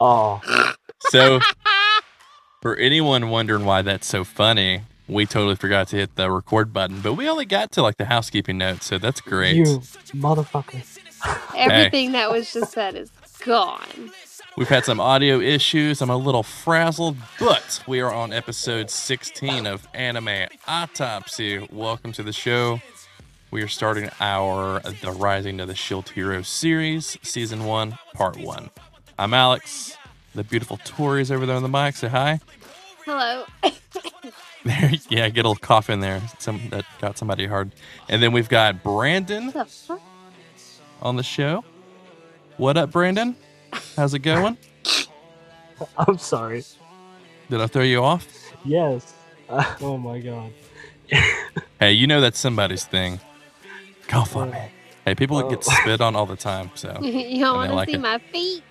Oh, So, for anyone wondering why that's so funny, we totally forgot to hit the record button, but we only got to like the housekeeping notes, so that's great. you motherfucker. Everything that was just said is gone. We've had some audio issues. I'm a little frazzled, but we are on episode 16 of Anime Autopsy. Welcome to the show. We are starting our The Rising of the Shield Hero series, season one, part one. I'm Alex. The beautiful Tori's over there on the mic. Say hi. Hello. There, yeah, get a little cough in there. Some that got somebody hard. And then we've got Brandon the on the show. What up, Brandon? How's it going? I'm sorry. Did I throw you off? Yes. Uh, oh my god. Hey, you know that's somebody's thing. Cough on me. Hey, people Oh. get spit on all the time, so. you don't want to like see it. my feet?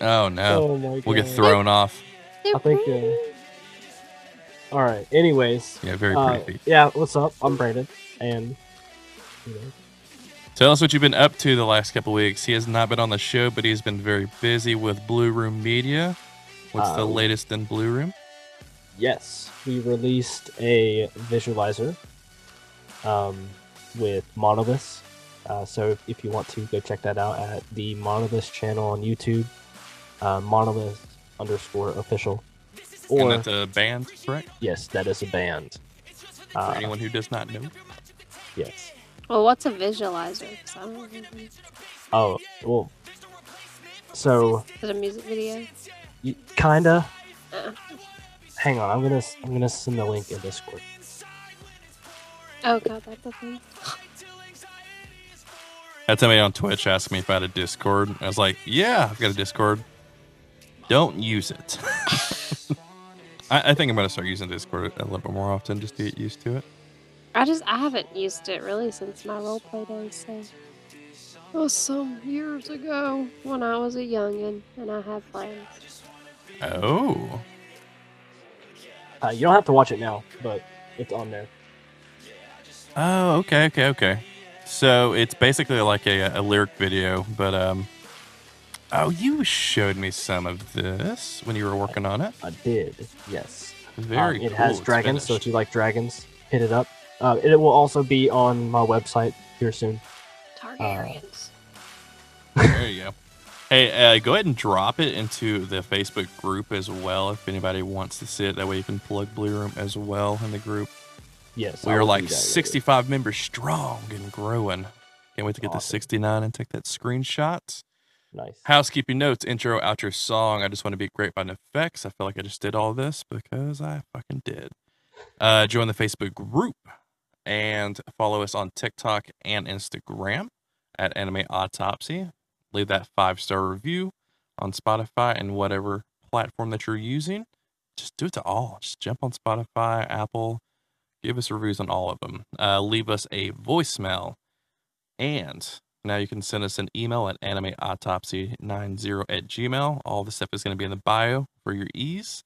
Oh no, Oh my god. we'll get thrown off. I think. Uh, all right. Anyways. Yeah, very Uh, pretty feet. yeah. What's up? I'm Brandon, and you know, Tell us what you've been up to the last couple weeks. He has not been on the show, but he's been very busy with Blue Room Media. What's the Uh, latest in Blue Room? yes, we released a visualizer um, with Monolith. Uh, so if, if you want to go check that out at the Monolith channel on YouTube, uh, Monolith underscore official. and that's a band, correct? yes, that is a band. For Uh, anyone who does not know. yes. Well, what's a visualizer? 'Cause I don't know. Is Oh well. So Is it a music video? y- kinda. Uh, Hang on, I'm gonna s- I'm gonna send the link in Discord. oh god, that's a thing. Had somebody on Twitch ask me if I had a Discord. I was like, yeah, I've got a Discord. Don't use it. I, I think I'm going to start using Discord a little bit more often just to get used to it. I just I haven't used it really since my roleplay days. So it was some years ago when I was a youngin and I had friends. Oh. Uh, you don't have to watch it now, but it's on there. Oh, okay, okay, okay. So it's basically like a, a lyric video, but um. Oh, you showed me some of this when you were working on it. I did, yes. Very Um, it cool. has It's dragons, so if you like dragons, hit it up. Uh, it will also be on my website here soon. Targaryens. There you go. Hey, uh, go ahead and drop it into the Facebook group as well if anybody wants to see it. That way you can plug Blue Room as well in the group. Yes, We I are like do that later. 65 members strong and growing. Can't wait to get to 69 and take that screenshot. Nice. Housekeeping notes, intro, outro song. I just want to be great by Neffex. I feel like I just did all this because I fucking did. Uh, join the Facebook group and follow us on TikTok and Instagram at Anime Autopsy. Leave that five star review on Spotify and whatever platform that you're using. Just do it to all. Just jump on Spotify, Apple. Give us reviews on all of them. Uh, leave us a voicemail. And now you can send us an email at animeautopsy90 at gmail. All the stuff is going to be in the bio for your ease.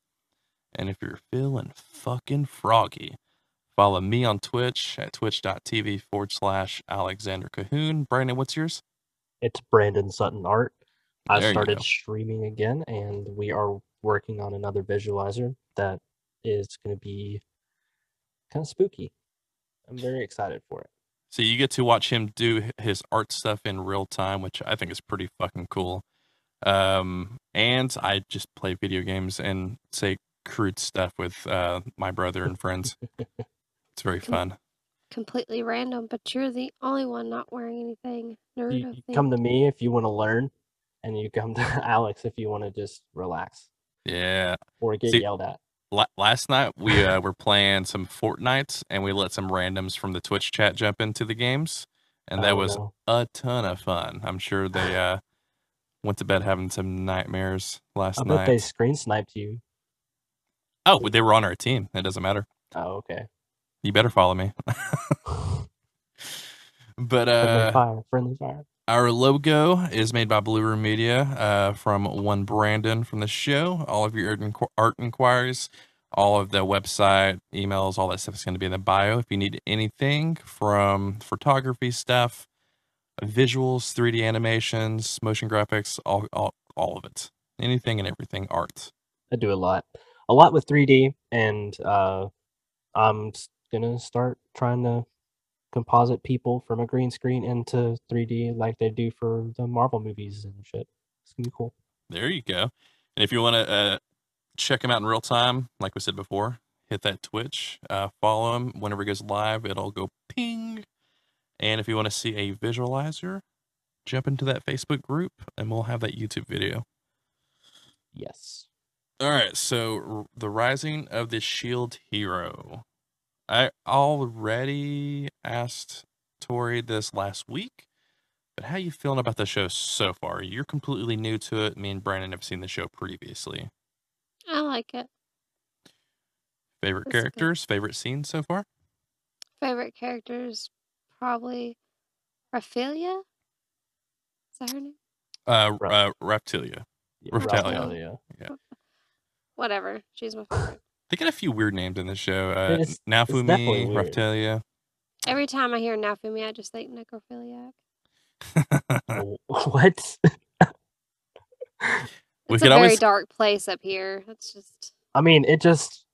And if you're feeling fucking froggy, follow me on Twitch at twitch.tv forward slash Alexander Cahoon. Brandon, what's yours? It's Brandon Sutton Art. I There started streaming again, and we are working on another visualizer that is going to be kind of spooky. I'm very excited for it. So you get to watch him do his art stuff in real time, which I think is pretty fucking cool. Um, and I just play video games and say crude stuff with uh, my brother and friends. It's very fun. Completely random, but you're the only one not wearing anything. Nerd, You, you come to me if you want to learn, and you come to Alex if you want to just relax Yeah. or get See- yelled at. La- last night we uh, were playing some Fortnite and we let some randoms from the Twitch chat jump into the games, and that Oh, was no. a ton of fun. I'm sure they uh, went to bed having some nightmares last night. I night. bet they screen sniped you. Oh, they were on our team. It doesn't matter. Oh, okay. You better follow me. but friendly uh, fire, friendly fire. Our logo is made by Blue Room Media uh, from one Brandon from the show. All of your art, inqu- art inquiries, all of the website, emails, all that stuff is going to be in the bio. If you need anything from photography stuff, visuals, 3D animations, motion graphics, all, all, all of it anything and everything art. I do a lot, a lot with 3D, and uh, I'm gonna start trying to composite people from a green screen into 3D like they do for the Marvel movies and shit. It's gonna be cool. There you go. And if you want to uh, check him out in real time, like we said before, hit that Twitch, uh, follow him. Whenever he goes live, it'll go ping. And if you want to see a visualizer, jump into that Facebook group and we'll have that YouTube video. Yes. All right, so r- the rising of the shield hero. I already asked Tori this last week, but how you feeling about the show so far? You're completely new to it. Me and Brandon have seen the show previously. I like it. Favorite It's good. characters, favorite scenes so far? Favorite characters probably Raphaelia. Is that her name? Uh, Right. uh Reptilia. Yeah, Raphtalia. Raphtalia. Whatever. She's my favorite. They got a few weird names in this show. Uh, It's- definitely Nafumi, weird. Reptilia. Every time I hear Nafumi, I just think necrophiliac. Oh, what? We It's could a very dark place up here. It's just I mean, it just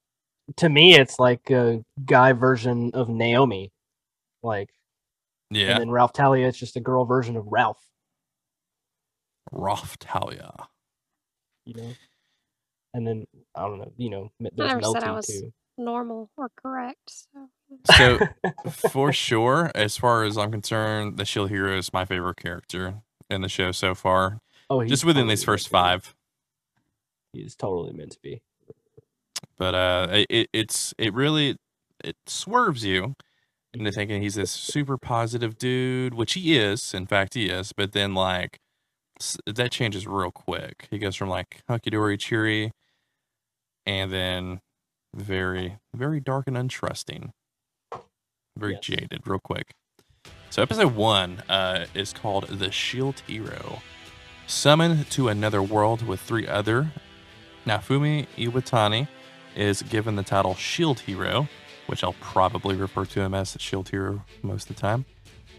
to me, it's like a guy version of Naomi, like, yeah, and then Ralph Talia, it's just a girl version of Ralph. Raphtalia. You know. And then I don't know, you know, m- I there's never said I was- too. normal or correct. So So for sure, as far as I'm concerned, the Shield Hero is my favorite character in the show so far. oh, he's Just within totally these first five. He's totally meant to be. But uh, it- it it's it really it swerves you into thinking he's this super positive dude, which he is. In fact, he is. But then like that changes real quick. He goes from like hunky dory cheery, and then very very dark and untrusting, very Yes. jaded, real quick. So episode one uh, is called the Shield Hero. Summoned to another world with three other, Naofumi Iwatani is given the title Shield Hero, which I'll probably refer to him as Shield Hero most of the time.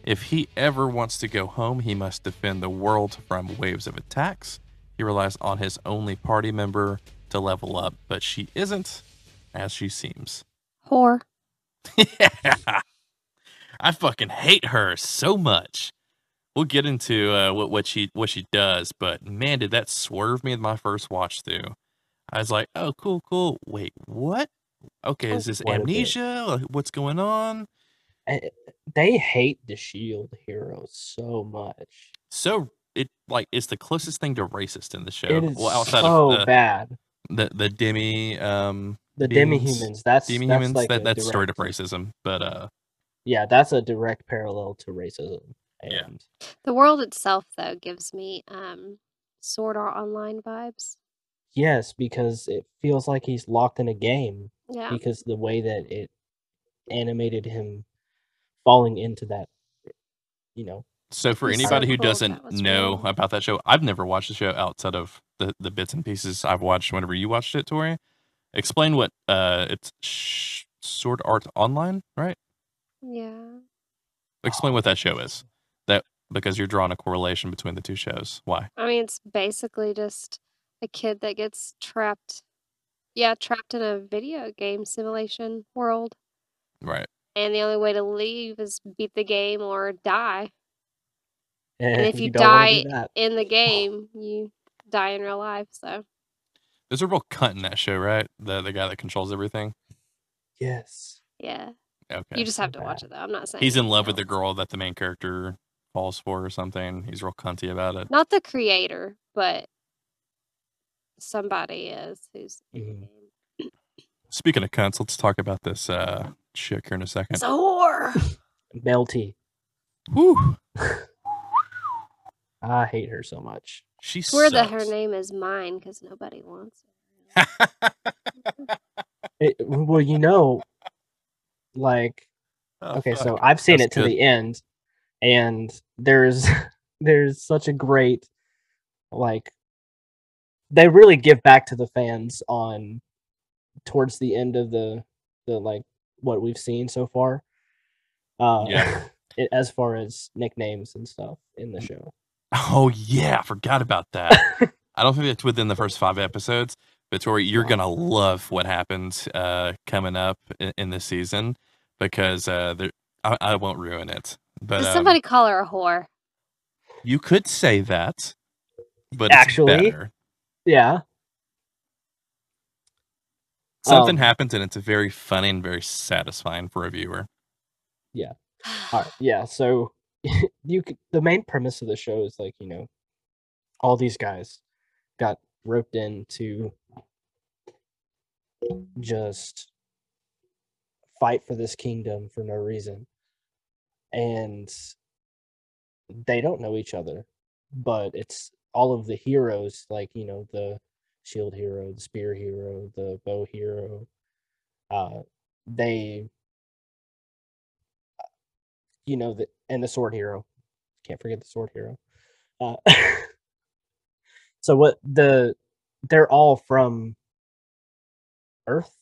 If he ever wants to go home, he must defend the world from waves of attacks. He relies on his only party member to level up, but she isn't, as she seems. whore. yeah. I fucking hate her so much. We'll get into uh, what what she what she does, but man, did that swerve me in my first watch through. I was like, "Oh, cool, cool. Wait, what? Okay, is this Quite amnesia? What's going on?" I- they hate the Shield heroes so much. So it like it's the closest thing to racist in the show. It is well, outside so of the, bad. The the demi um The demi-humans. That's demi that's humans like that a that's straight up racism. But uh, Yeah, that's a direct parallel to racism. And Yeah. The world itself, though, gives me um Sword Art Online vibes. yes, because it feels like he's locked in a game Yeah. because the way that it animated him falling into that, you know, So for so anybody who cool if doesn't know real. about that show, I've never watched the show outside of the, the bits and pieces I've watched whenever you watched it, Tori. Explain what uh it's sh- Sword Art Online, right? Yeah. Explain what that show is. That because you're drawing a correlation between the two shows. Why? I mean, it's basically just a kid that gets trapped. Yeah, trapped in a video game simulation world. Right. And the only way to leave is beat the game or die. And, if you don't wanna do die. In the game, you die in real life. So, There's a real cunt in that show, right? The the guy that controls everything. yes, yeah. Okay. You just have to watch it, though. I'm not saying He's in anything love with the girl that the main character falls for or something. He's real cunty about it. Not the creator, but somebody is who's in the Mhm. Speaking of cunts, let's talk about this uh chick here in a second. It's a whore. Melty. Whew. I hate her so much. She Swear that her name is mine because nobody wants it. It, well, you know, like Oh, okay, so. I've seen That's it to good. the end, and there's there's such a great like they really give back to the fans on towards the end of the the like what we've seen so far. Uh, Yeah. as far as nicknames and stuff in the show. Oh yeah, I forgot about that. I don't think it's within the first five episodes, but Tori, you're gonna love what happens uh, coming up in, in this season because uh, there, I, I won't ruin it. But Does um, somebody call her a whore? you could say that, but it's Actually, better. Yeah. something um, happens and it's very funny and very satisfying for a viewer. Yeah. All right, yeah. So you could, the main premise of the show is like you know, all these guys got roped into just fight for this kingdom for no reason, and they don't know each other, but it's all of the heroes, like you know the shield hero, the spear hero, the bow hero. Uh, they you know the and the sword hero can't forget the sword hero uh, so what the they're all from earth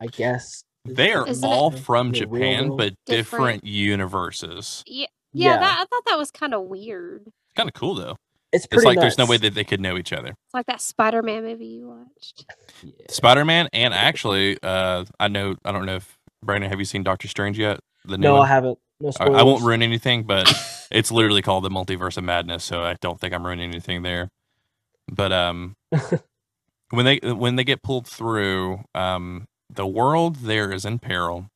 i guess They are the- Isn't it- all the- from the Japan, but different Different. universes. Yeah, yeah. Yeah. That, I thought that was kind of weird. Kind of cool though. it's It's pretty like there's no way that they could know each other. It's like that Spider-Man movie you watched. Yeah. Spider-Man, and actually, uh, I know I don't know if Brandon, have you seen Doctor Strange yet? The new no one? i haven't no I, I won't ruin anything, but it's literally called the Multiverse of Madness, so I don't think I'm ruining anything there. But um, when they when they get pulled through, um, the world there is in peril,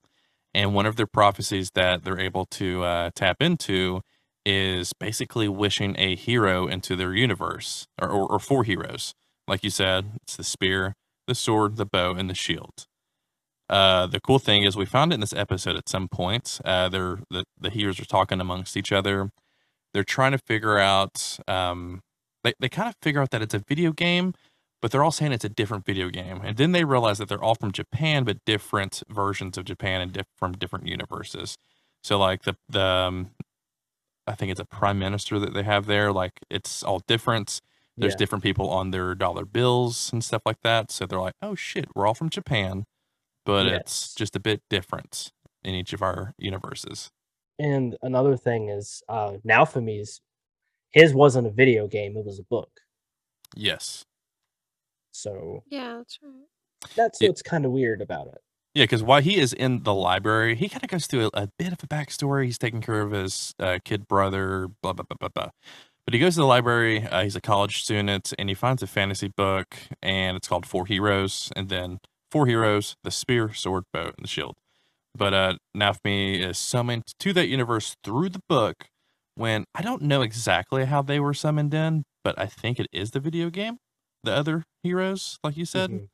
and one of their prophecies that they're able to uh, tap into is basically wishing a hero into their universe, or, or, or four heroes. Like you said, it's the spear, the sword, the bow, and the shield. Uh, the cool thing is we found it in this episode at some point. Uh, they're the, the heroes are talking amongst each other. They're trying to figure out. Um, they they kind of figure out that it's a video game, but they're all saying it's a different video game. And then they realize that they're all from Japan, but different versions of Japan and diff- from different universes. So like the the um, I think it's a prime minister that they have there. Like it's all different. There's Yeah. different people on their dollar bills and stuff like that. So they're like, oh shit, we're all from Japan, but it's just a bit different in each of our universes. and another thing is uh Naofumi's his wasn't a video game it was a book Yes. so Yeah, that's right. that's Yeah. what's kind of weird about it Yeah, because while he is in the library, he kind of goes through a, a bit of a backstory. He's taking care of his uh, kid brother, blah, blah, blah, blah, blah. But he goes to the library. Uh, he's a college student and he finds a fantasy book and it's called Four Heroes. And then Four Heroes, the spear, sword, bow, and the shield. But uh, Naofumi is summoned to that universe through the book when I don't know exactly how they were summoned in, but I think it is the video game, the other heroes, like you said. Mhm.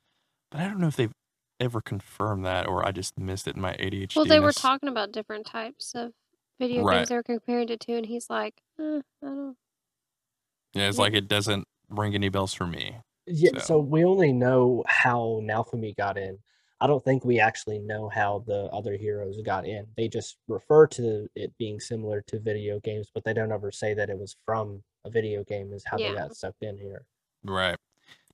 But I don't know if they've ever confirmed that or I just missed it in my ADHD. Well, they were talking about different types of video Right. games they were comparing it to, and he's like, eh, I don't. Yeah, it's Yeah. like it doesn't ring any bells for me. Yeah, So- so we only know how Naofumi got in. I don't think we actually know how the other heroes got in. They just refer to it being similar to video games, but they don't ever say that it was from a video game is how they got sucked in here. Right.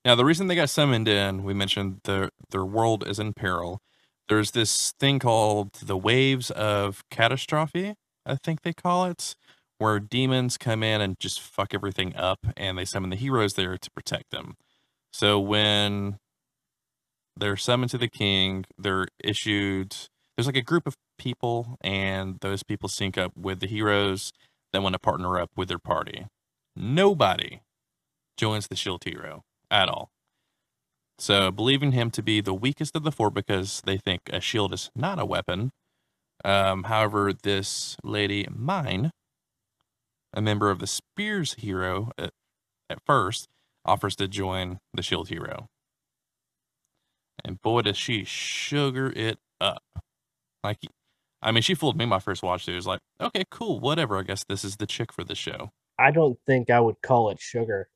Now the reason they got summoned in, we mentioned their their world is in peril. There's this thing called the waves of catastrophe, I think they call it, where demons come in and just fuck everything up and they summon the heroes there to protect them. So when they're summoned to the king, they're issued there's like a group of people and those people sync up with the heroes that want to partner up with their party. Nobody joins the shield hero at all. So, believing him to be the weakest of the four because they think a shield is not a weapon. Um, however, this lady, Myne, a member of the Spears hero at, at first, offers to join the shield hero. And boy, does she sugar it up. Like, I mean, she fooled me my first watch through. It was like, okay, cool, whatever. I guess this is the chick for the show. I don't think I would call it sugar.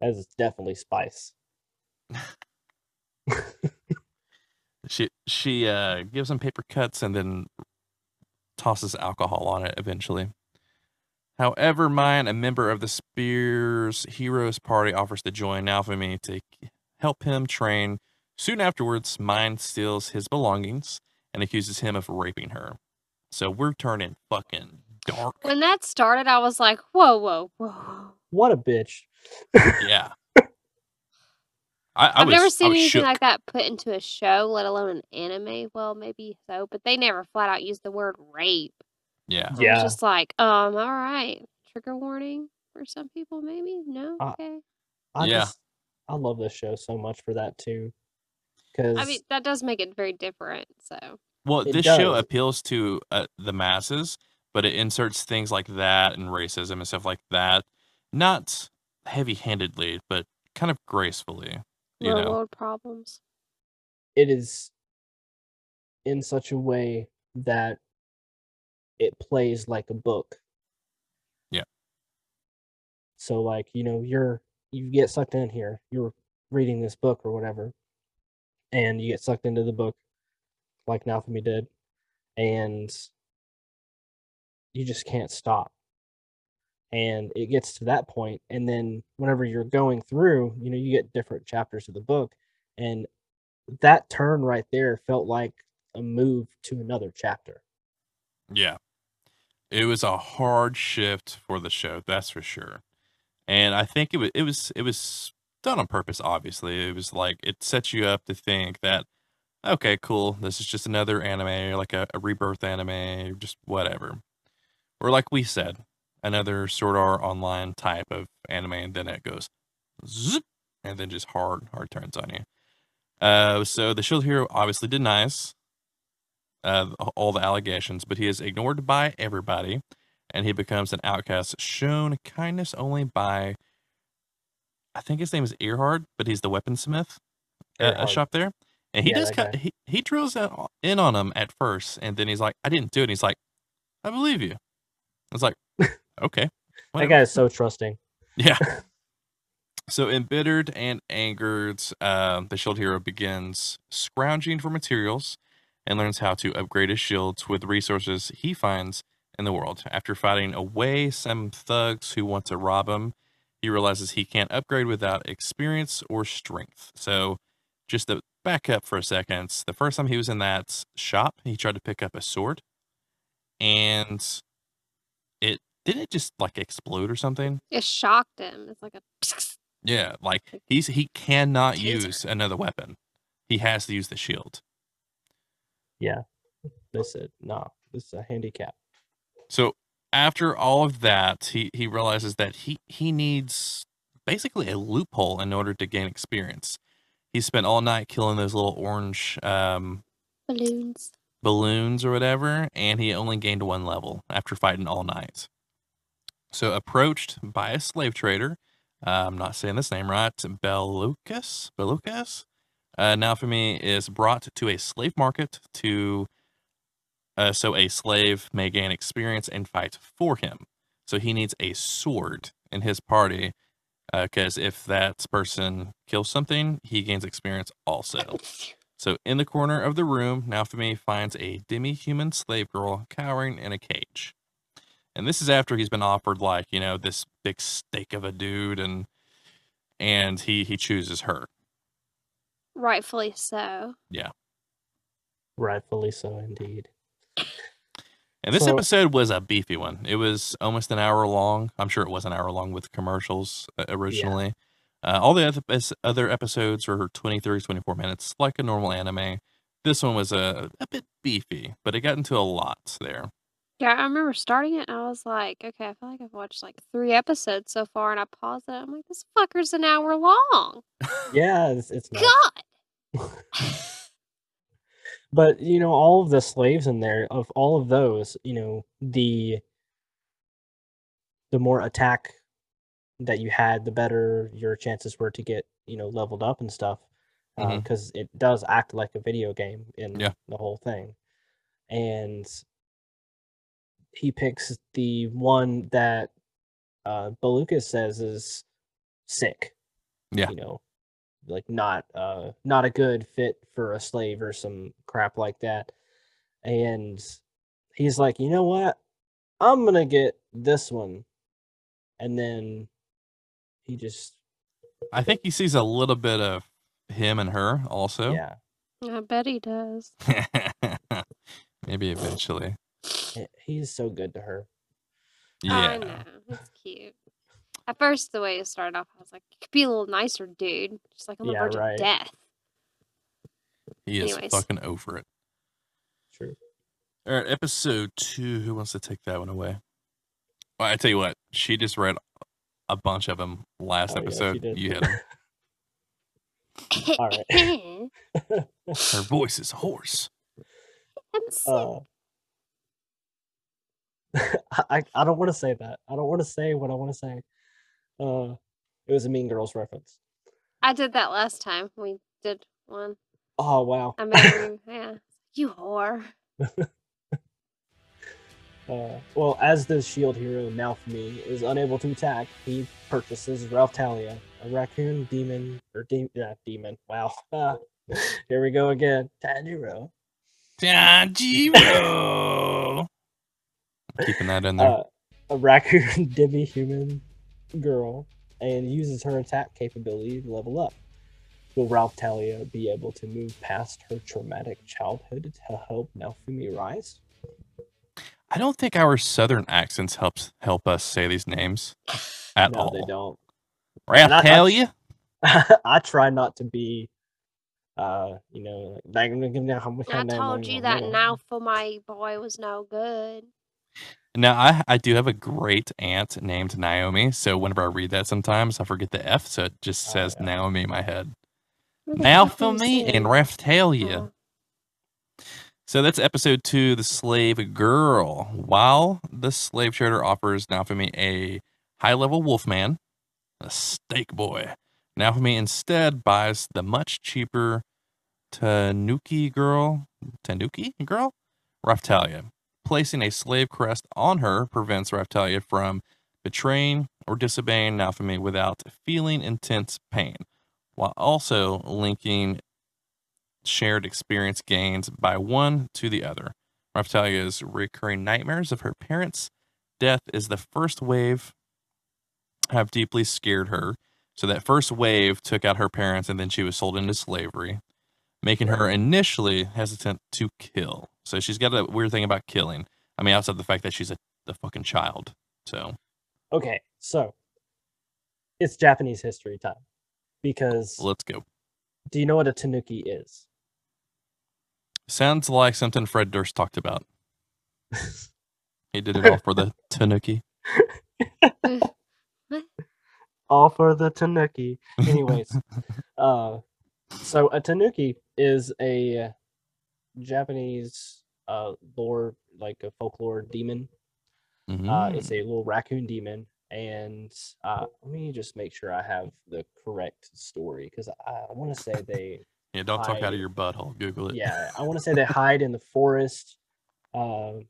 That is definitely spice. She she uh gives him paper cuts and then tosses alcohol on it eventually. However, Myne, a member of the Spears Heroes Party, offers to join Alphamy to help him train. Soon afterwards, Myne steals his belongings and accuses him of raping her. So we're turning fucking dark. When that started, I was like, whoa, whoa, whoa. What a bitch. Yeah. I, I I've was, never I seen was anything shook. like that put into a show, let alone an anime. Well, maybe so, but they never flat out use the word rape. Yeah. I was just like, um, all right, trigger warning for some people, maybe. No, okay. I Yeah. just I love this show so much for that too. Because I mean, that does make it very different. So Well, It this show does. appeals to uh, the masses, but it inserts things like that and racism and stuff like that, not heavy-handedly, but kind of gracefully. You real know, world problems. it is in such a way that it plays like a book. Yeah. So like, you know, you're you get sucked in here. You're reading this book or whatever. And you get sucked into the book like Naofumi did. And you just can't stop. And it gets to that point, and then whenever you're going through, you know, you get different chapters of the book, and that turn right there felt like a move to another chapter. yeah, it was a hard shift for the show, that's for sure. And I think it was it was it was done on purpose. Obviously, it was like it sets you up to think that okay, cool, this is just another anime, like a, a rebirth anime, just whatever. Or like we said, another Sword Art Online type of anime, and then it goes zip, and then just hard, hard turns on you. Uh, so the shield hero obviously denies uh, all the allegations, but he is ignored by everybody, and he becomes an outcast, shown kindness only by, I think his name is Erhard, but he's the weaponsmith at a shop there. And he Yeah, does kind he, he drills in on him at first, and then he's like, I didn't do it. And he's like, I believe you. I was like, okay. That whatever." guy is so trusting. Yeah. so embittered and angered, um, the shield hero begins scrounging for materials and learns how to upgrade his shields with resources he finds in the world. After fighting away some thugs who want to rob him, he realizes he can't upgrade without experience or strength. So, just to back up for a second, the first time he was in that shop, he tried to pick up a sword, and it didn't it just like explode or something. It shocked him. It's like a. Yeah, like he's he cannot use another weapon. He has to use the shield. Yeah. They said, nah, this is a handicap. So after all of that, he he realizes that he he needs basically a loophole in order to gain experience. He spent all night killing those little orange um, Balloons. balloons or whatever, and he only gained one level after fighting all night. So approached by a slave trader, uh, I'm not saying this name right, Beloukas, Beloukas. Uh, Naofumi is brought to a slave market to, uh, so a slave may gain experience and fight for him. So he needs a sword in his party, because if that person kills something, he gains experience also. So in the corner of the room, Naofumi finds a demi-human slave girl cowering in a cage. And this is after he's been offered like, you know, this big steak of a dude and and he he chooses her. Rightfully so. Yeah. Rightfully so, indeed. And this So- episode was a beefy one. It was almost an hour long. I'm sure it was an hour long with commercials uh, originally. Uh, all the other, episodes were 20, 30, 24 minutes, like a normal anime. This one was a, a bit beefy, but it got into a lot there. Yeah, I remember starting it and I was like, okay, I feel like I've watched like three episodes so far, and I paused it. I'm like, this fucker's an hour long. Yeah, it's, it's nuts. God. But you know, all of the slaves in there, of all of those, you know, the the more attack that you had, the better your chances were to get, you know, leveled up and stuff. Uh, mm-hmm. Because it does act like a video game in Yeah. the whole thing. And he picks the one that uh Beloukas says is sick. Yeah. You know, like not uh not a good fit for a slave or some crap like that. And he's like, "You know what? I'm going to get this one." And then he just I think he sees a little bit of him and her also. yeah, I bet he does. Maybe eventually. He- he's so good to her. Yeah. I know. It's cute. At first, the way it started off, I was like, "You could be a little nicer, dude." Just like on the Yeah, verge right. of death. He is Anyways. fucking over it. True. All right, episode two. Who wants to take that one away? Well, I tell you what, she just read a bunch of them last Oh, yeah, she episode. did. you hit 'em. All right. Her voice is hoarse. I'm sick. Uh, I I don't want to say that. I don't want to say what I want to say. Uh, it was a Mean Girls reference. I did that last time. We did one. Oh wow. I made her, yeah. You whore. Uh, well, as the shield hero Malphemy is unable to attack, he purchases Ralph Talia, a raccoon demon or de- yeah, demon. Wow. Ah, here we go again. Tanjiro. Tanjiro. Keeping that in there. Uh, a raccoon divvy human girl and uses her attack capability to level up. Will Ralph Talia be able to move past her traumatic childhood to help Malphemy rise? I don't think our southern accents helps help us say these names at no, all. they don't. Ralph I- I- I try not to be, uh, you know, like. I told you that now for my boy was no good. Now I I do have a great aunt named Naomi, so whenever I read that sometimes I forget the F, so it just Oh, says yeah. Naomi in my head. Naofumi and Raphtalia. Oh. So that's episode two, The Slave Girl. While the slave trader offers Naofumi a high level wolfman, a steak boy, Naofumi instead buys the much cheaper Tanuki girl, Tanuki girl, Raphtalia. Placing a slave crest on her prevents Raphtalia from betraying or disobeying Naofumi without feeling intense pain, while also linking shared experience gains by one to the other. Raphtalia's recurring nightmares of her parents' death is the first wave have deeply scared her. So that first wave took out her parents and then she was sold into slavery, making her initially hesitant to kill. So she's got a weird thing about killing. I mean, outside the fact that she's a the fucking child. So Okay, so it's Japanese history time because let's go. do you know what a tanuki is? Sounds like something Fred Durst talked about. He did it all for the Tanuki. All for the tanuki. Anyways, uh, so a tanuki is a Japanese uh lore, like a folklore demon. Uh, Mhm. it's a little raccoon demon, and uh, let me just make sure I have the correct story because I, I want to say they yeah, don't talk out of your butthole. Google it. yeah, I want to say they hide in the forest. Um,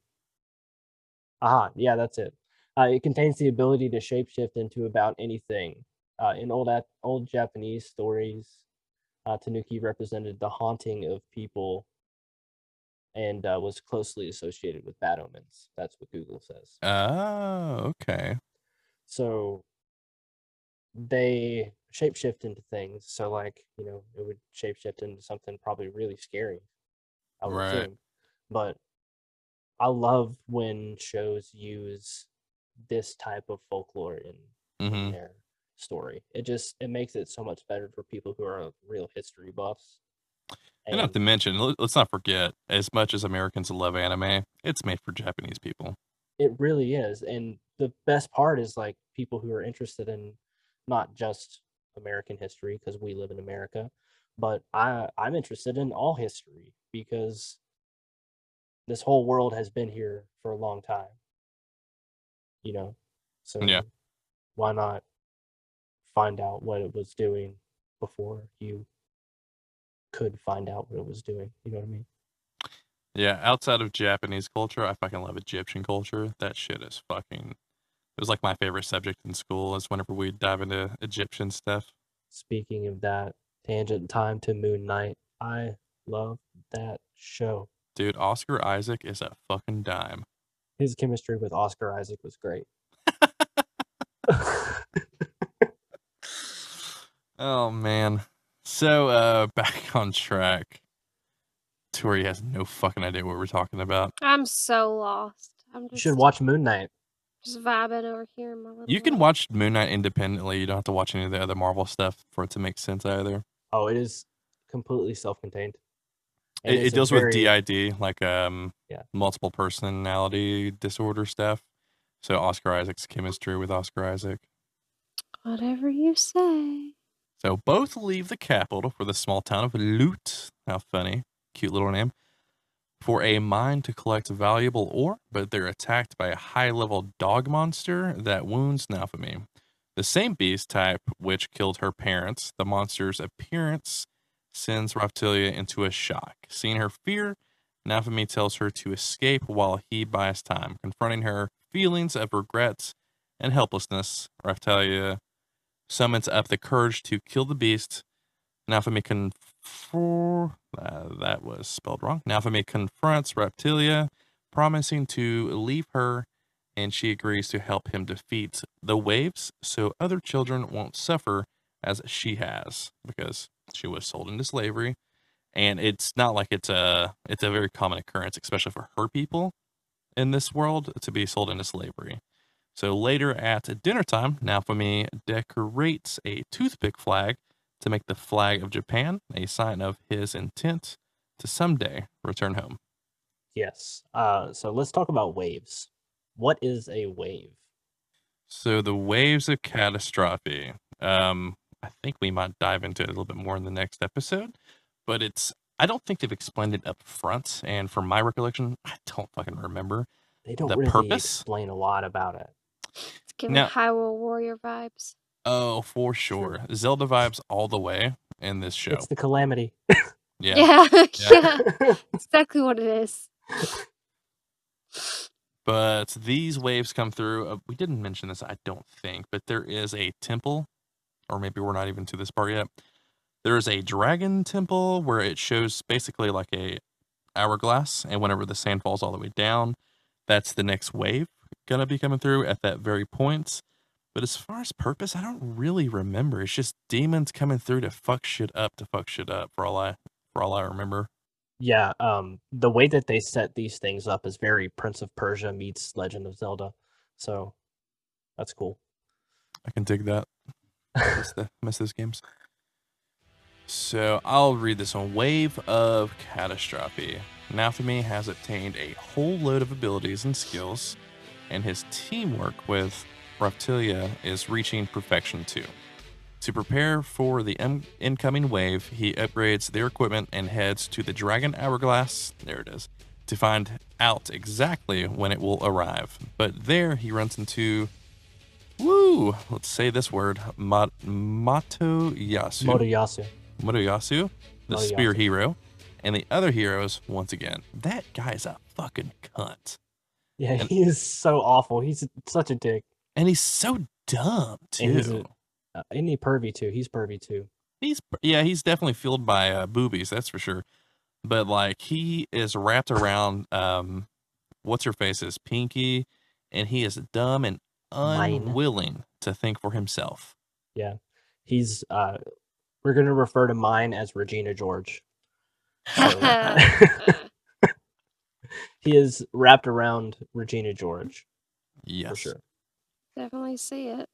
aha, yeah, that's it. Uh, it contains the ability to shapeshift into about anything. Uh, in old at, old Japanese stories, uh, Tanuki represented the haunting of people and uh, was closely associated with bad omens. That's what Google says. Oh, okay. So they shapeshift into things. So like, you know, it would shapeshift into something probably really scary. I would Right. assume. But I love when shows use this type of folklore in, in hmm their story. It just it makes it so much better for people who are real history buffs. And not to mention, let's not forget, as much as Americans love anime, it's made for Japanese people. It really is. And the best part is like people who are interested in not just American history because we live in America, but I I'm interested in all history because this whole world has been here for a long time. You know. So Yeah. why not find out what it was doing before you could find out what it was doing. You know what I mean? Yeah, outside of Japanese culture, I fucking love Egyptian culture. That shit is fucking. It was like my favorite subject in school is whenever we dive into Egyptian stuff. Speaking of that, tangent time to Moon Knight. I love that show. Dude, Oscar Isaac is a fucking dime. His chemistry with Oscar Isaac was great. Oh man. So uh back on track. Tori has no fucking idea what we're talking about. I'm so lost. I'm just, you just should watch Moon Knight. Just vibing over here in my little. You can world. watch Moon Knight independently. You don't have to watch any of the other Marvel stuff for it to make sense either. Oh, it is completely self-contained. It, And it it's a deals very- with DID, like um, Yeah. multiple personality disorder stuff. So Oscar Isaac's chemistry with Oscar Isaac. Whatever you say. So both leave the capital for the small town of Loot. How funny. Cute little name. For a mine to collect valuable ore, but they're attacked by a high level dog monster that wounds Naofumi. The same beast type which killed her parents, the monster's appearance sends Raptilia into a shock. Seeing her fear, Naofumi tells her to escape while he buys time. Confronting her feelings of regret and helplessness, Raptalia summons up the courage to kill the beast. Naofumi confor- uh, that was spelled wrong. Naofumi confronts Reptilia, promising to leave her, and she agrees to help him defeat the waves so other children won't suffer as she has, because she was sold into slavery. And it's not like it's a it's a very common occurrence, especially for her people in this world, to be sold into slavery. So later at dinner time, Naofumi decorates a toothpick flag to make the flag of Japan a sign of his intent to someday return home. Yes. Uh, so let's talk about waves. What is a wave? So the waves of catastrophe. Um, I think we might dive into it a little bit more in the next episode, but it's I don't think they've explained it up front, and from my recollection, I don't fucking remember. They don't The really purpose? explain a lot about it. It's giving Now- Hyrule Warrior vibes. Oh, for sure, Zelda vibes all the way in this show. It's the calamity. Yeah, Yeah, Yeah. yeah. exactly what it is. but these waves come through. Uh, we didn't mention this, I don't think, but there is a temple, or maybe we're not even to this part yet. There is a dragon temple where it shows basically like a hourglass, and whenever the sand falls all the way down, that's the next wave gonna be coming through at that very point. But as far as purpose, I don't really remember. It's just demons coming through to fuck shit up, to fuck shit up. For all I, for all I remember. Yeah, um, the way that they set these things up is very Prince of Persia meets Legend of Zelda. So that's cool. I can dig that. miss, the, miss those games. So I'll read this one. Wave of Catastrophe. Naofumi has obtained a whole load of abilities and skills, and his teamwork with Raptilia is reaching perfection too. To prepare for the in- incoming wave, he upgrades their equipment and heads to the Dragon Hourglass. There it is. To find out exactly when it will arrive. But there he runs into Woo! Let's say this word. Ma- Matoyasu. Motoyasu. Motoyasu, the spear hero. And the other heroes, once again, that guy's a fucking cunt. Yeah, And- he is so awful. He's such a dick. And he's so dumb, too. And he's a- Uh, isn't he pervy too? He's pervy too. He's yeah, he's definitely fueled by uh, boobies, that's for sure. But like he is wrapped around um what's her face is Pinky, and he is dumb and Myne. unwilling to think for himself. Yeah, he's uh we're gonna refer to Myne as Regina George. So, he is wrapped around Regina George Yes. for sure. Definitely see it.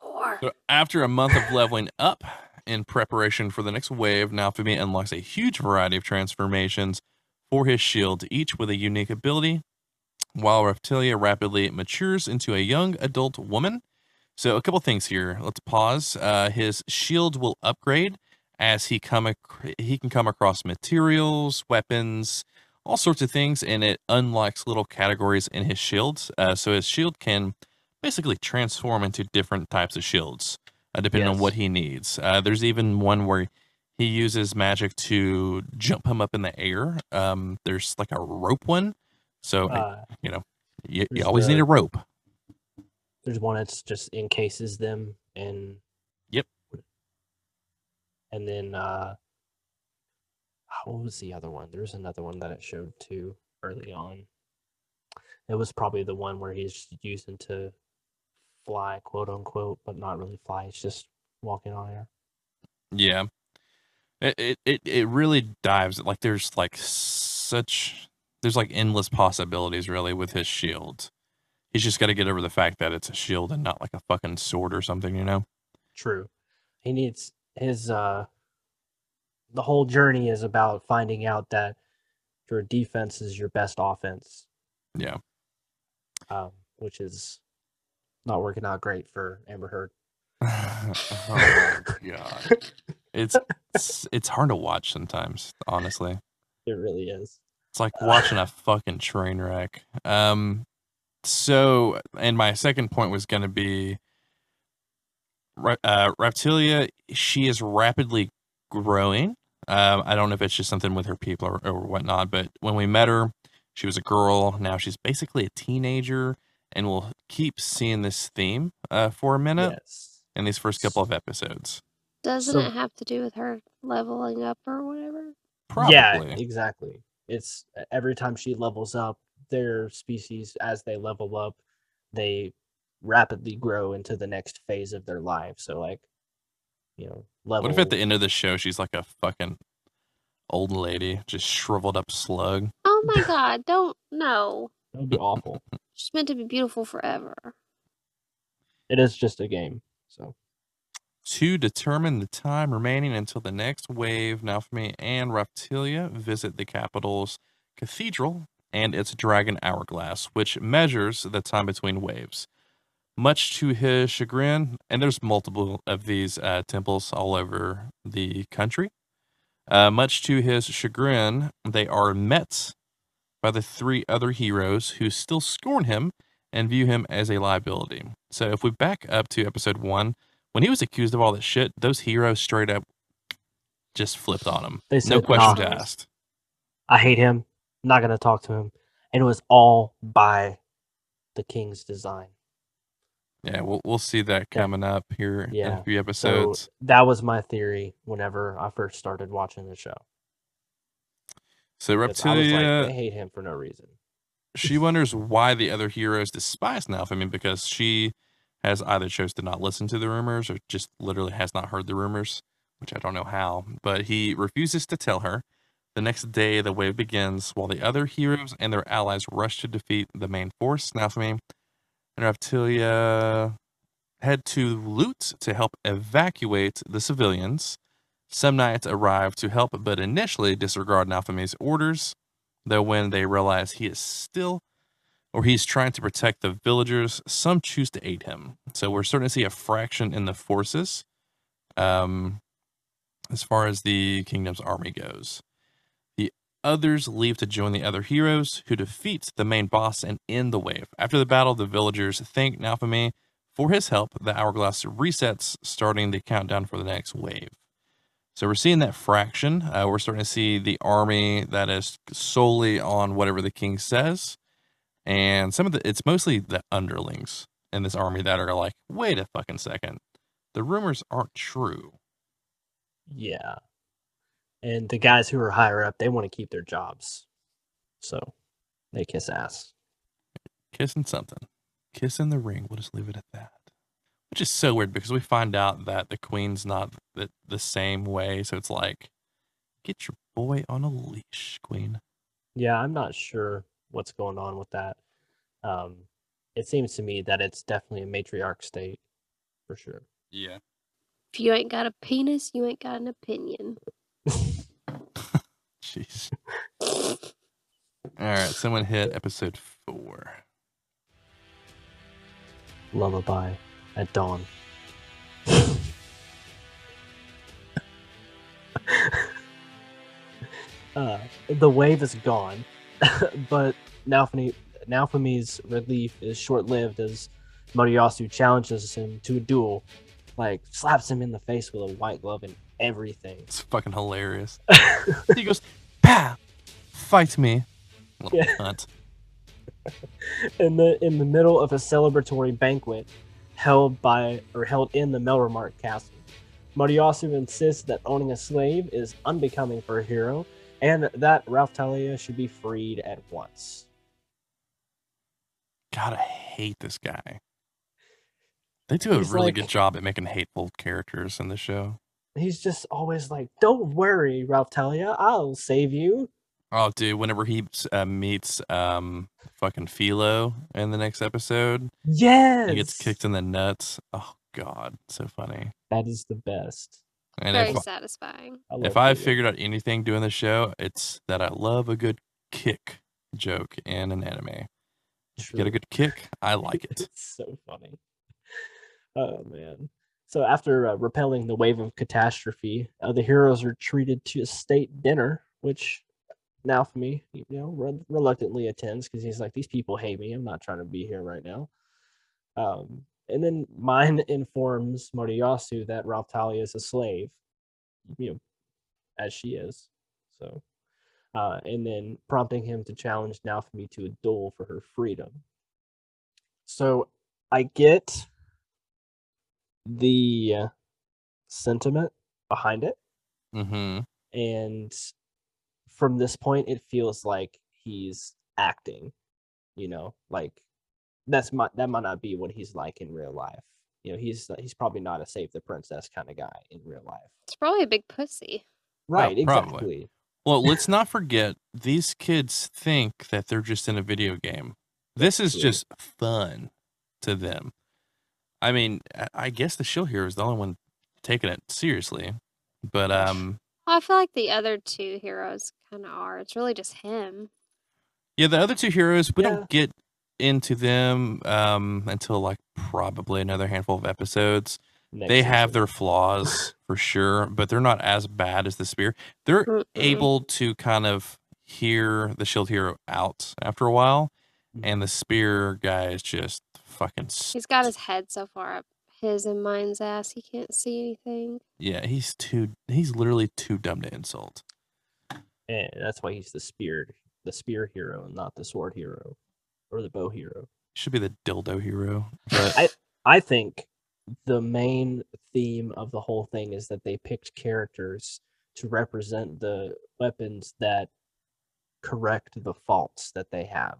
Or So after a month of leveling up in preparation for the next wave, Naofumi unlocks a huge variety of transformations for his shield, each with a unique ability, while Reptilia rapidly matures into a young adult woman. So a couple things here. Let's pause. Uh, his shield will upgrade as he come ac- he can come across materials, weapons, all sorts of things, and it unlocks little categories in his shields. Uh, so his shield can basically transform into different types of shields uh, depending on what he needs. Uh, there's even one where he uses magic to jump him up in the air. Um, there's like a rope one, so Uh, you know you, you always need a rope. there's one that's just encases them and Yep. And then uh what was the other one? There's another one that it showed too early on. It was probably the one where he's using to fly, quote unquote, but not really fly. It's just walking on air. Yeah. It, it it it really dives like there's like such there's like endless possibilities really with his shield. He's just got to get over the fact that it's a shield and not like a fucking sword or something, you know? True. He needs his uh the whole journey is about finding out that your defense is your best offense, Yeah. um, which is not working out great for Amber Heard. oh god. It's, it's it's hard to watch sometimes, honestly. It really is. It's like watching a fucking train wreck. Um, so, and my second point was going to be uh, Raphtalia. She is rapidly growing. Um, I don't know if it's just something with her people or, or whatnot, but when we met her, she was a girl. Now she's basically a teenager, and we'll keep seeing this theme uh, for a minute Yes. in these first couple of episodes. Doesn't So- it have to do with her leveling up or whatever? Probably. Yeah, exactly. It's every time she levels up, their species as they level up, they rapidly grow into the next phase of their life. So like, you know, level What if at the end of the show she's like a fucking old lady, just shriveled up slug? Oh my god, don't no. that would be awful. She's meant to be beautiful forever. It is just a game. So To determine the time remaining until the next wave, Naofumi and Raphtalia visit the capital's cathedral and its dragon hourglass, which measures the time between waves. Much to his chagrin, and there's multiple of these uh, temples all over the country. Uh, much to his chagrin, they are met by the three other heroes who still scorn him and view him as a liability. So if we back up to episode one, when he was accused of all this shit, those heroes straight up just flipped on him. They no said, questions "Nah." asked. I hate him. Not gonna talk to him. And it was all by the king's design. Yeah, we'll we'll see that Yeah. coming up here in a few episodes. So that was my theory whenever I first started watching the show. So, 'Cause I was Raphtalia, like, they hate him for no reason. she wonders why the other heroes despise Naofumi because she has either chose to not listen to the rumors or just literally has not heard the rumors, which I don't know how. But he refuses to tell her. The next day, the wave begins while the other heroes and their allies rush to defeat the main force, Naofumi and Raphtalia head to Lute to help evacuate the civilians. Some knights arrive to help, but initially disregard Naofumi's orders though when they realize he is still or he's trying to protect the villagers some choose to aid him so we're starting to see a fraction in the forces um, as far as the kingdom's army goes others leave to join the other heroes who defeat the main boss and end the wave after the battle the villagers thank Naofumi for his help the hourglass resets starting the countdown for the next wave so we're seeing that fraction. Uh, we're starting to see the army that is solely on whatever the king says, and some of the it's mostly the underlings in this army that are like, wait a fucking second, the rumors aren't true. Yeah. And the guys who are higher up, they want to keep their jobs. So they kiss ass. Kissing something, kissing the ring. We'll just leave it at that. Which is so weird because we find out that the queen's not the, the same way. So it's like, get your boy on a leash, queen. Yeah, I'm not sure what's going on with that. Um, it seems to me that it's definitely a matriarch state for sure. Yeah. If you ain't got a penis, you ain't got an opinion. Jeez. All right, someone hit episode four. Lullaby at dawn. uh, the wave is gone, but Naofumi, Naofumi's relief is short-lived as Motoyasu challenges him to a duel, like slaps him in the face with a white glove and everything. It's fucking hilarious. he goes, "Pow, fight me, little Yeah. cunt." in the in the middle of a celebratory banquet held by or held in the Melromarc Castle. Motoyasu insists that owning a slave is unbecoming for a hero, and that Raphtalia should be freed at once. God, I hate this guy. They do a He's really like- good job at making hateful characters in the show. He's just always like, "Don't worry, Raphtalia, I'll save you." Oh, dude! Whenever he uh, meets um fucking Filo in the next episode, Yes. he gets kicked in the nuts. Oh God, so funny. That is the best. And Very if satisfying. If I Filo. figured out anything doing the show, it's that I love a good kick joke in an anime. If you get a good kick, I like it. It's so funny. Oh man. So after uh, repelling the wave of catastrophe, uh, the heroes are treated to a state dinner, which Naofumi, you know, re- reluctantly attends because he's like, these people hate me. I'm not trying to be here right now. Um, and then Myne informs Motoyasu that Raphtalia is a slave, you know, as she is. So, uh, and then prompting him to challenge Naofumi to a duel for her freedom. So I get the uh, sentiment behind it, Mm-hmm. and from this point, it feels like he's acting. You know, like that's my that might not be what he's like in real life. You know, he's he's probably not a save the princess kind of guy in real life. It's probably a big pussy. Right, probably. exactly. Well, let's not forget these kids think that they're just in a video game. This is just fun to them. I mean, I- I guess the show here is the only one taking it seriously. But um Well, I feel like the other two heroes kind of are. It's really just him. yeah, the other two heroes, we Yeah. don't get into them um until like probably another handful of episodes. Next they have their flaws for sure, but they're not as bad as the spear. They're Mm-mm. able to kind of hear the shield hero out after a while, and the spear guy is just fucking. s- He's got his head so far up his and Myne's ass, he can't see anything. Yeah, he's too. He's literally too dumb to insult. and that's why he's the spear the spear hero and not the sword hero or the bow hero. Should be the dildo hero. But I- I think the main theme of the whole thing is that they picked characters to represent the weapons that correct the faults that they have.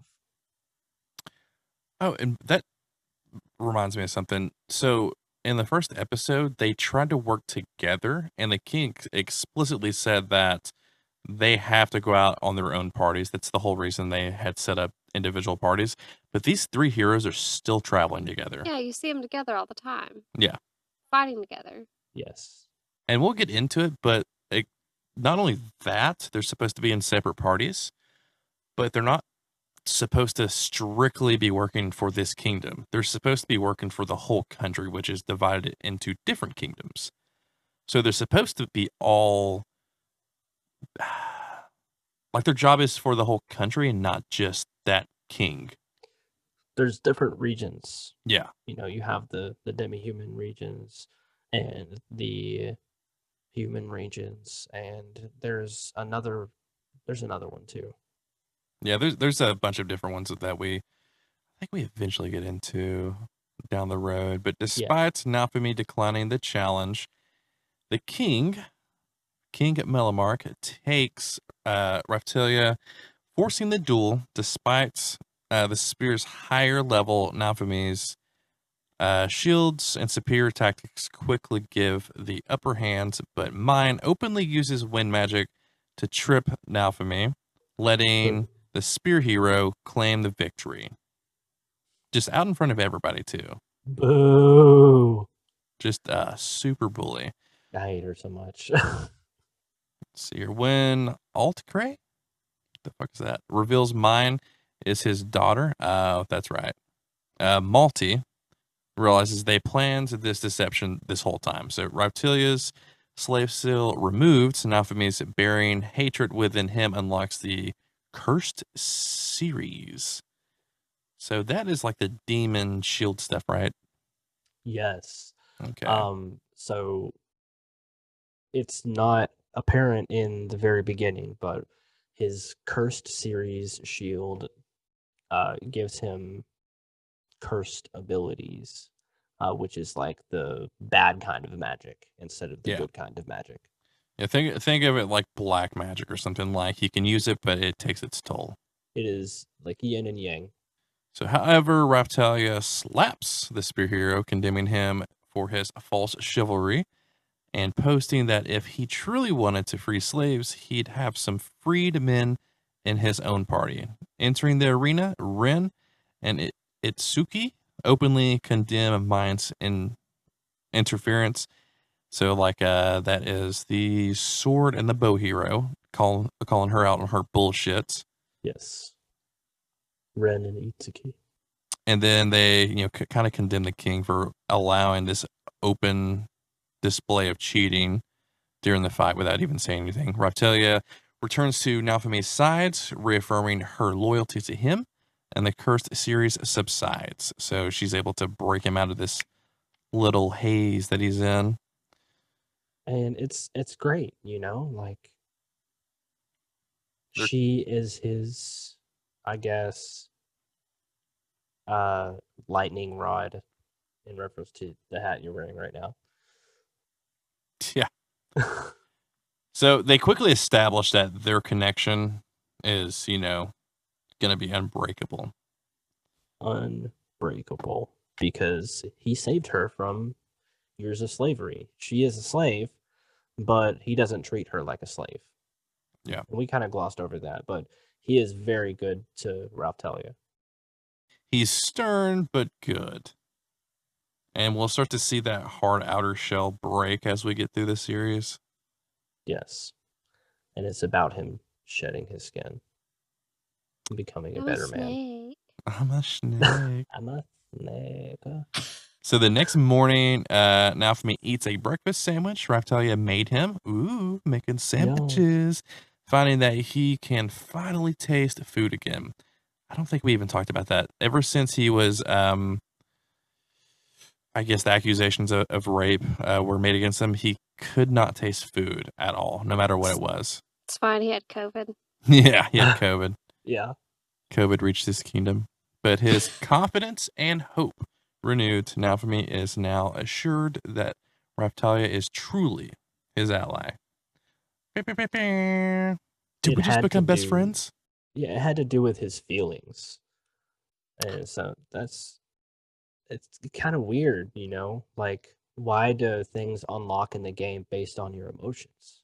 oh, and that reminds me of something. So in the first episode, they tried to work together, and the king explicitly said that they have to go out on their own parties. That's the whole reason they had set up individual parties. But these three heroes are still traveling together. Yeah, you see them together all the time. Yeah. Fighting together. Yes. And we'll get into it, but it, not only that, they're supposed to be in separate parties, but they're not supposed to strictly be working for this kingdom. They're supposed to be working for the whole country, which is divided into different kingdoms. So they're supposed to be all like their job is for the whole country and not just that king. There's different regions. Yeah. You know, you have the the demi-human regions and the human regions and there's another there's another one too. Yeah, there's there's a bunch of different ones that we I think we eventually get into down the road. But despite Naofumi declining the challenge, the king, King Melromarc, takes uh Raphtalia, forcing the duel despite uh, the spear's higher level Naofumi's uh, shields and superior tactics quickly give the upper hand, but Myne openly uses wind magic to trip Naofumi, letting the spear hero claim the victory. Just out in front of everybody, too. Boo. Just uh, super bully. I hate her so much. Let's see here. When Aultcray, the fuck is that? Reveals Myne is his daughter. Uh, that's right. Uh, Malty realizes they planned this deception this whole time. So Raphtalia's slave seal removed. So now Naofumi's bearing hatred within him unlocks the cursed series. So that is like the demon shield stuff, right? yes. Okay. Um, so it's not apparent in the very beginning, but his cursed series shield uh, gives him cursed abilities, uh, which is like the bad kind of magic instead of the Yeah. good kind of magic. Yeah, think think of it like black magic or something like he can use it, but it takes its toll. It is like yin and yang. So, however, Raphtalia slaps the spear hero, condemning him for his false chivalry and posting that if he truly wanted to free slaves, he'd have some freed men in his own party. Entering the arena, Ren and I- Itsuki openly condemn Myne's in interference. So, like, uh, that is the sword and the bow hero, call, calling her out on her bullshits. Yes. Ren and Itsuki. and then they you know c- kind of condemn the king for allowing this open display of cheating during the fight without even saying anything. Raphtalia returns to Naofumi's side, reaffirming her loyalty to him, and the cursed series subsides. So she's able to break him out of this little haze that he's in. And it's it's great you know like They're- she is his i guess uh lightning rod in reference to the hat you're wearing right now Yeah. So they quickly establish that their connection is, you know, going to be unbreakable. unbreakable because he saved her from years of slavery she is a slave but he doesn't treat her like a slave Yeah. We kind of glossed over that but he is very good to Raphtalia. He's stern but good. And we'll start to see that hard outer shell break as we get through the series. Yes. And it's about him shedding his skin and becoming a I'm better man. snake. I'm a snake. I'm a snake. So the next morning, uh, Naofumi eats a breakfast sandwich Raphtalia made him. Ooh, making sandwiches. Finding that he can finally taste food again. I don't think we even talked about that. Ever since he was, um, I guess the accusations of, of rape uh, were made against him, he could not taste food at all, no matter what it was. It's fine. He had COVID. Yeah, he had COVID. Yeah. COVID reached his kingdom, but his confidence and hope renewed Naofumi is now assured that Raphtalia is truly his ally. Did It we just had to become best do- friends? Yeah, it had to do with his feelings. And so that's it's kind of weird, you know? Like why do things unlock in the game based on your emotions?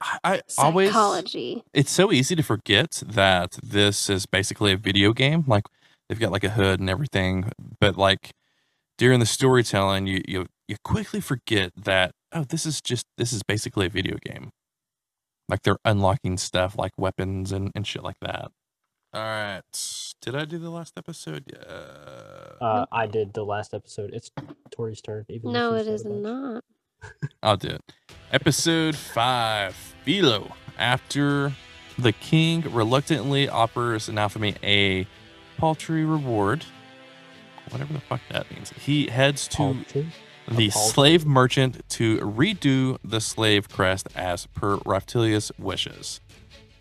I, I always Psychology. it's so easy to forget that this is basically a video game. Like they've got like a hood and everything, but like during the storytelling, you you you quickly forget that oh, this is just this is basically a video game. Like they're unlocking stuff like weapons and and shit like that. All right, did I do the last episode? Yeah, Uh I did the last episode. It's Tori's turn. Even No, she it said is a bunch. not. I'll do it. Episode five, Filo. After the king reluctantly offers Naofumi a paltry reward, whatever the fuck that means, he heads to Paltry? the paltry? slave merchant to redo the slave crest as per Raphtalia's wishes.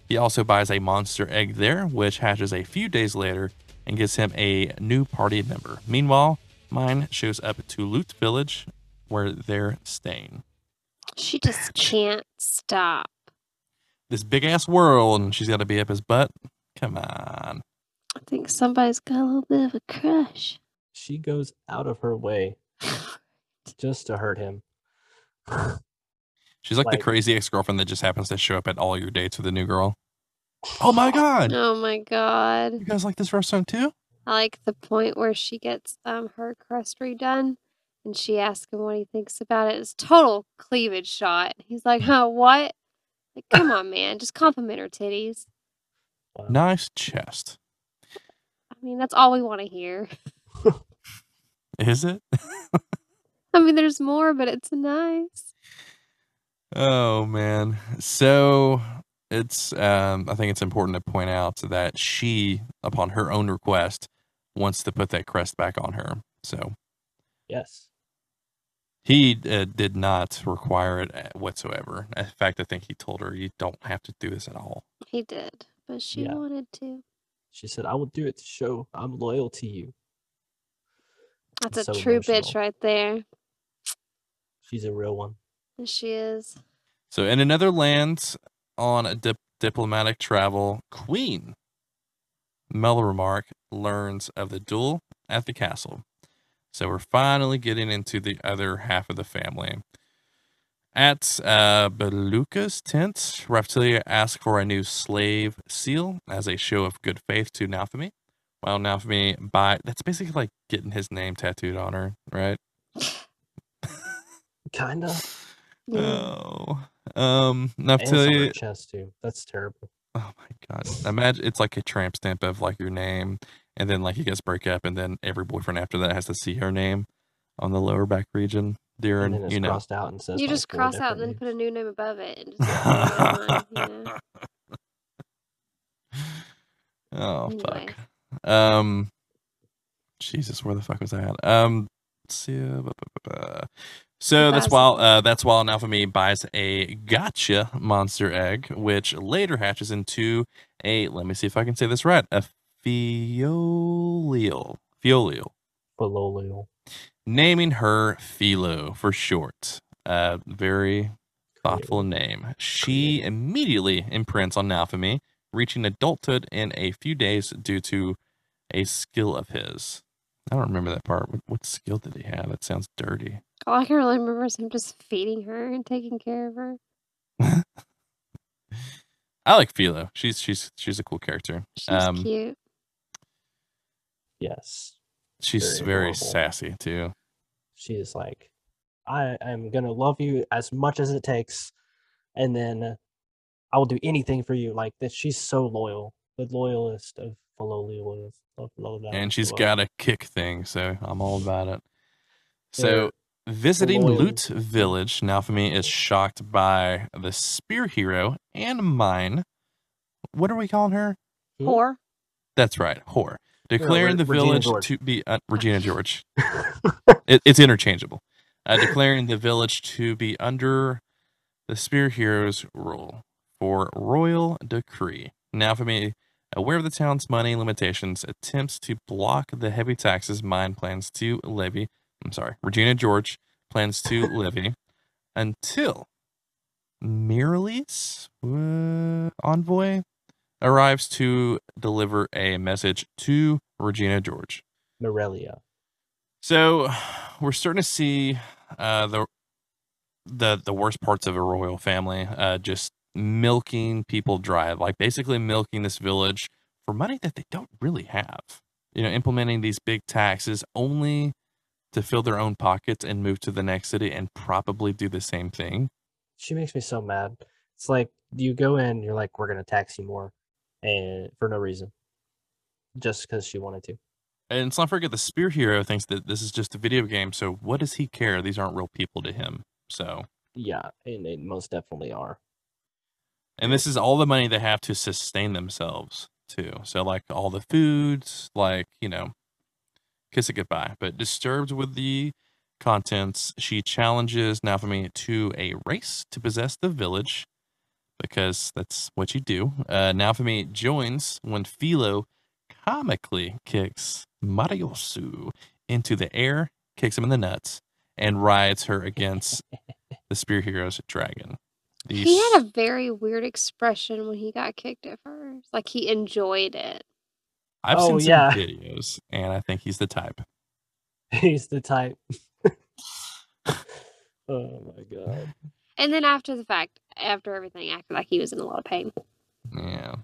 He also buys a monster egg there, which hatches a few days later and gives him a new party member. Meanwhile, Myne shows up to Lute Village, where they're staying. She just can't stop. This big ass world, and she's got to be up his butt. Come on. I think somebody's got a little bit of a crush. She goes out of her way just to hurt him. She's like, Like- the crazy ex girlfriend that just happens to show up at all your dates with a new girl. Oh my god! Oh my god. You guys like this restaurant too? I like the point where she gets um her crust redone and she asks him what he thinks about it. It's total cleavage shot. He's like, huh, what? Like, come on, man. Just compliment her titties. Nice chest. I mean, that's all we want to hear. Is it? I mean, there's more, but it's nice. Oh man. So it's um I think it's important to point out that she, upon her own request, wants to put that crest back on her. So Yes. he uh, did not require it uh, whatsoever. In fact, I think he told her you don't have to do this at all. He did, but she Yeah. wanted to. She said, I will do it to show I'm loyal to you. That's a So true bitch right there. She's a real one. She is. So in another land on a dip- diplomatic travel, Queen Melromarc learns of the duel at the castle. So we're finally getting into the other half of the family. At uh, Beloukas's tent, Raphtalia asks for a new slave seal as a show of good faith to Naofumi. for Me buy that's basically like getting his name tattooed on her, right? Kinda. Yeah. Oh, um, And some on Naphtali. her chest too. That's terrible. Oh my god! Imagine it's like a tramp stamp of like your name, and then like you guys break up, and then every boyfriend after that has to see her name on the lower back region And during then it's you know. crossed out and says you just cross out and then put a new name above it. And just oh put you know. fuck. Anyway. Um, Jesus, where the fuck was I at? Um, let's see. uh, So that's buys while it. uh, that's while Naofumi buys a gotcha monster egg, which later hatches into a. Let me see if I can say this right. A Filolial. Filolial. Bololio. Naming her Filo for short. Uh, very thoughtful name. She immediately imprints on Naofumi, reaching adulthood in a few days due to a skill of his. I don't remember that part. What, what skill did he have? That sounds dirty. All I can really remember is him just feeding her and taking care of her. I like Filo. She's she's she's a cool character. She's Um, cute. Yes. She's Very very sassy too. She is like, I am gonna love you as much as it takes, and then I will do anything for you. Like that, she's so loyal, the loyalist of Bololio. and she's got a kick thing, so I'm all about it. So, They're visiting loyal. Lute Village, Naofumi is shocked by the spear hero and Myne. What are we calling her? Hmm? Whore. That's right, whore. Declaring Re- the Regina village George. to be uh, Regina George. It, it's interchangeable. Uh, declaring the village to be under the spear hero's rule for royal decree. Naofumi, aware of the town's money limitations, attempts to block the heavy taxes Myne plans to levy. I'm sorry, Regina George plans to levy until Miralise uh, envoy arrives to deliver a message to Regina George. Morelia. So we're starting to see uh, the the the worst parts of a royal family uh, just milking people dry, like basically milking this village for money that they don't really have. You know, implementing these big taxes only to fill their own pockets and move to the next city and probably do the same thing. She makes me so mad. It's like you go in, you're like, we're gonna tax you more, and for no reason, just because she wanted to. And let's not forget the spear hero thinks that this is just a video game. So what does he care? These aren't real people to him. So Yeah, and they most definitely are. And this is all the money they have to sustain themselves too. So like all the foods, like, you know, kiss it goodbye. But disturbed with the contents, she challenges Naofumi to a race to possess the village because that's what you do. Uh, Naofumi joins when Filo comically kicks Motoyasu into the air, kicks him in the nuts, and rides her against the Spear Hero's dragon. He had a very weird expression when he got kicked at first. Like he enjoyed it. I've Oh, seen some yeah. videos, and I think he's the type. He's the type. oh my god. And then after the fact, after everything, acted like he was in a lot of pain. Yeah,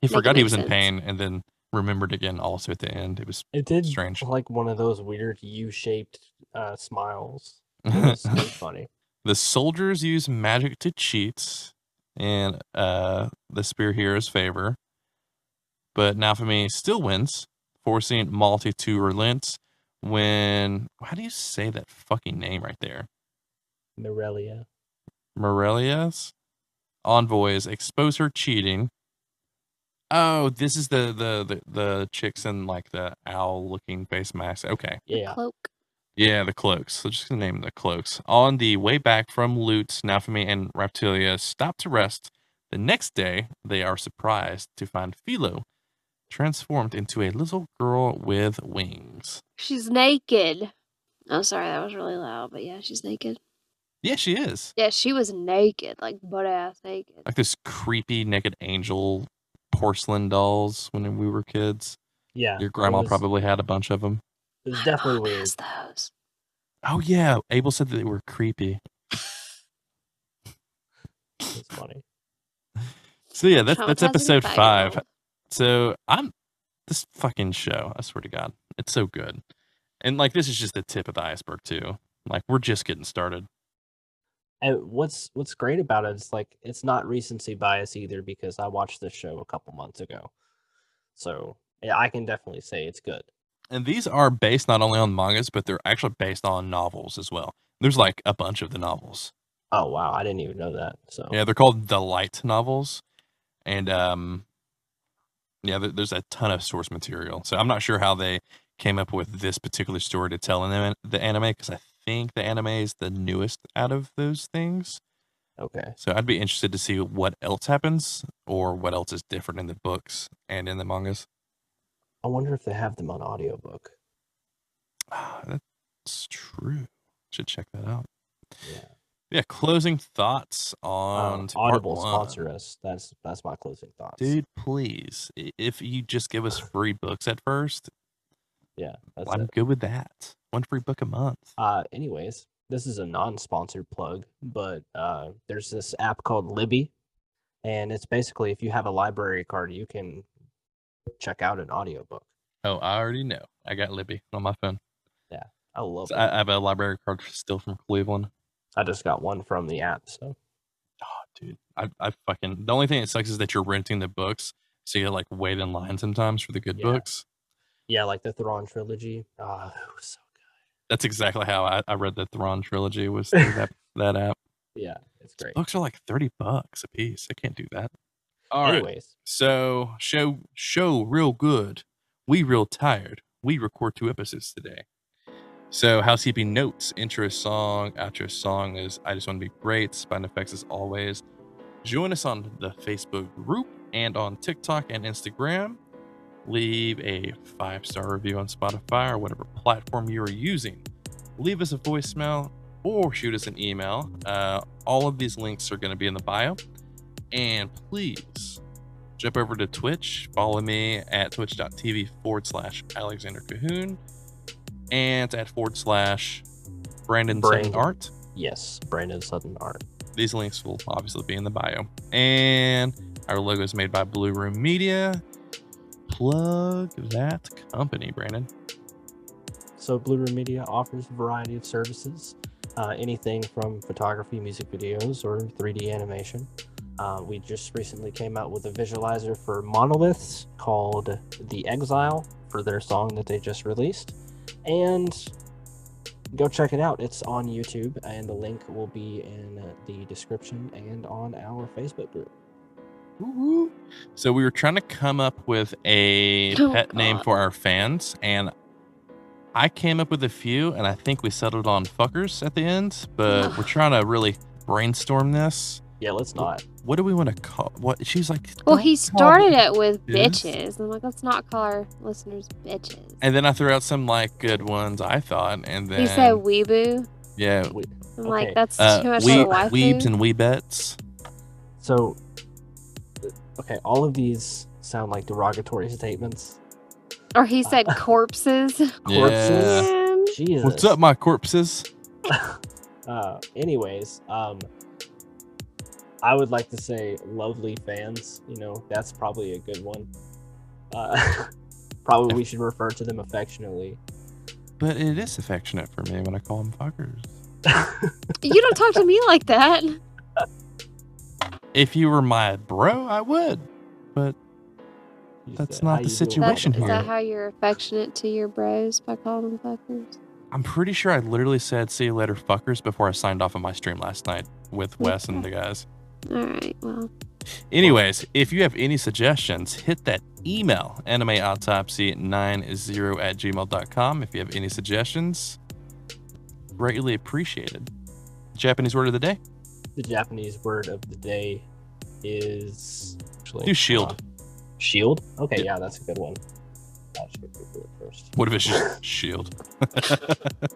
he Make forgot he make was in pain, and then remembered again also at the end. It was It did Strange. like one of those weird U-shaped uh, smiles. It was, it was funny. The soldiers use magic to cheat in uh, the spear hero's favor, but Naofumi still wins, forcing Malty to relent. When how do you say that fucking name right there? Morelia. Morelia's envoys expose her cheating. Oh, this is the the the, the chicks in like the owl looking face mask. Okay. Yeah. cloak. Yeah, the cloaks. So just gonna name them the cloaks. On the way back from Lute, Naofumi and Raphtalia stop to rest. The next day, they are surprised to find Filo transformed into a little girl with wings. She's naked. Oh, sorry, that was really loud. But yeah, she's naked. Yeah, she is. Yeah, she was naked, like butt ass naked. Like this creepy naked angel porcelain dolls when we were kids. Yeah. Your grandma was- probably had a bunch of them. It was My definitely mom weird. has those. Oh yeah, Abel said that they were creepy. It's funny. So yeah, that's that's episode five. So I'm this fucking show. I swear to God, it's so good. And like this is just the tip of the iceberg too. Like we're just getting started. And what's what's great about it is like it's not recency bias either because I watched this show a couple months ago, so yeah, I can definitely say it's good. And these are based not only on mangas, but they're actually based on novels as well. There's like a bunch of the novels. Oh wow, I didn't even know that. So Yeah, they're called the light novels, and um, yeah, there's a ton of source material. So I'm not sure how they came up with this particular story to tell in the, the anime because I think the anime is the newest out of those things. okay, So I'd be interested to see what else happens or what else is different in the books and in the mangas. I wonder if they have them on audiobook. Ah, that's true. Should check that out. Yeah, Yeah, closing thoughts on um, Audible sponsor us. That's that's my closing thoughts. Dude, please. If you just give us free books at first, yeah, that's I'm it. good with that. One free book a month. Uh, anyways, this is a non-sponsored plug, but uh, there's this app called Libby, and it's basically if you have a library card, you can check out an audiobook. Oh, I already know. I got Libby on my phone. Yeah, I love So. I, I have a library card still from Cleveland. I just got one from the app, so Oh, dude. I, I fucking the only thing that sucks is that you're renting the books, so you like wait in line sometimes for the good Yeah. books. yeah, like the Thrawn trilogy. Ah, it was so good. That's exactly how I, I read the Thrawn trilogy was through that that app. Yeah, it's great. Books are like thirty bucks a piece. I can't do that. All right. Anyways, So show show real good. We real tired. We record two episodes today. So housekeeping notes, intro song, outro song is I just want to be great. By Neffex as always. Join us on the Facebook group and on TikTok and Instagram. Leave a five star review on Spotify or whatever platform you are using. Leave us a voicemail or shoot us an email. Uh, all of these links are going to be in the bio. And please jump over to Twitch. Follow me at twitch.tv forward slash Alexander Cahoon and at forward slash Brandon Sutton Brandon. Art. yes, Brandon Sutton art. These links will obviously be in the bio. And our logo is made by Blue Room Media. Plug that company, Brandon. So Blue Room Media offers a variety of services, uh, anything from photography, music videos, or 3D animation. Uh, we just recently came out with a visualizer for monoliths called The Exile for their song that they just released. And go check it out. It's on YouTube, and the link will be in the description and on our Facebook group. Woo-hoo. So we were trying to come up with a Oh, pet name for our fans, and I came up with a few, and I think we settled on fuckers at the end. But we're trying to really brainstorm this. Yeah, let's not. What do we want to call? What she's like? Well, he started it with bitches." bitches. I'm like, let's not call our listeners bitches. And then I threw out some like good ones I thought, and then he said weeboo. yeah, We, I'm Okay. like, that's uh, too much we, of a weebs and weebets. So, okay, all of these sound like derogatory statements. or he said corpses. Corpses. Yeah. Jesus. What's up, my corpses? Uh, anyways, um, I would like to say lovely fans. You know, that's probably a good one. Uh, probably we should refer to them affectionately. But it is affectionate for me when I call them fuckers. You don't talk to me like that. If you were my bro, I would. But That's said, not the situation That, is here. that how you're affectionate to your bros by calling them fuckers? I'm pretty sure I literally said "see you later, fuckers" before I signed off on my stream last night with Wes and the guys. All right. Well, Anyways, if you have any suggestions, hit that email animeautopsy90 at gmail.com. If you have any suggestions, greatly appreciated. Japanese word of the day? The Japanese word of the day is actually Do shield. uh, shield. Okay, Yeah. yeah, that's a good one. I should Google it first. What if it's just shield?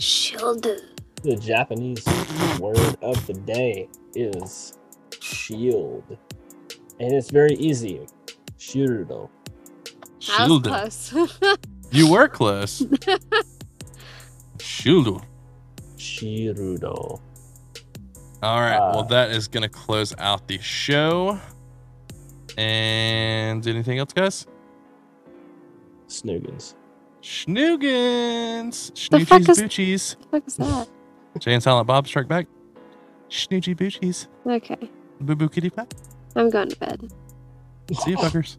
shield. The Japanese word of the day is shield, and it's very easy. Shirudo. That was Shield. close. You were close. Shield. Shirudo. All right. well, Uh, that is going to close out the show. And anything else, guys? Snoogans. Schnoogans. The fuck Snoochies Boochies. What the fuck is that? Jay and Silent Bob strike back. Snoochie Boochies. Okay. Boo Boo Kitty Pat. I'm going to bed. See you fuckers.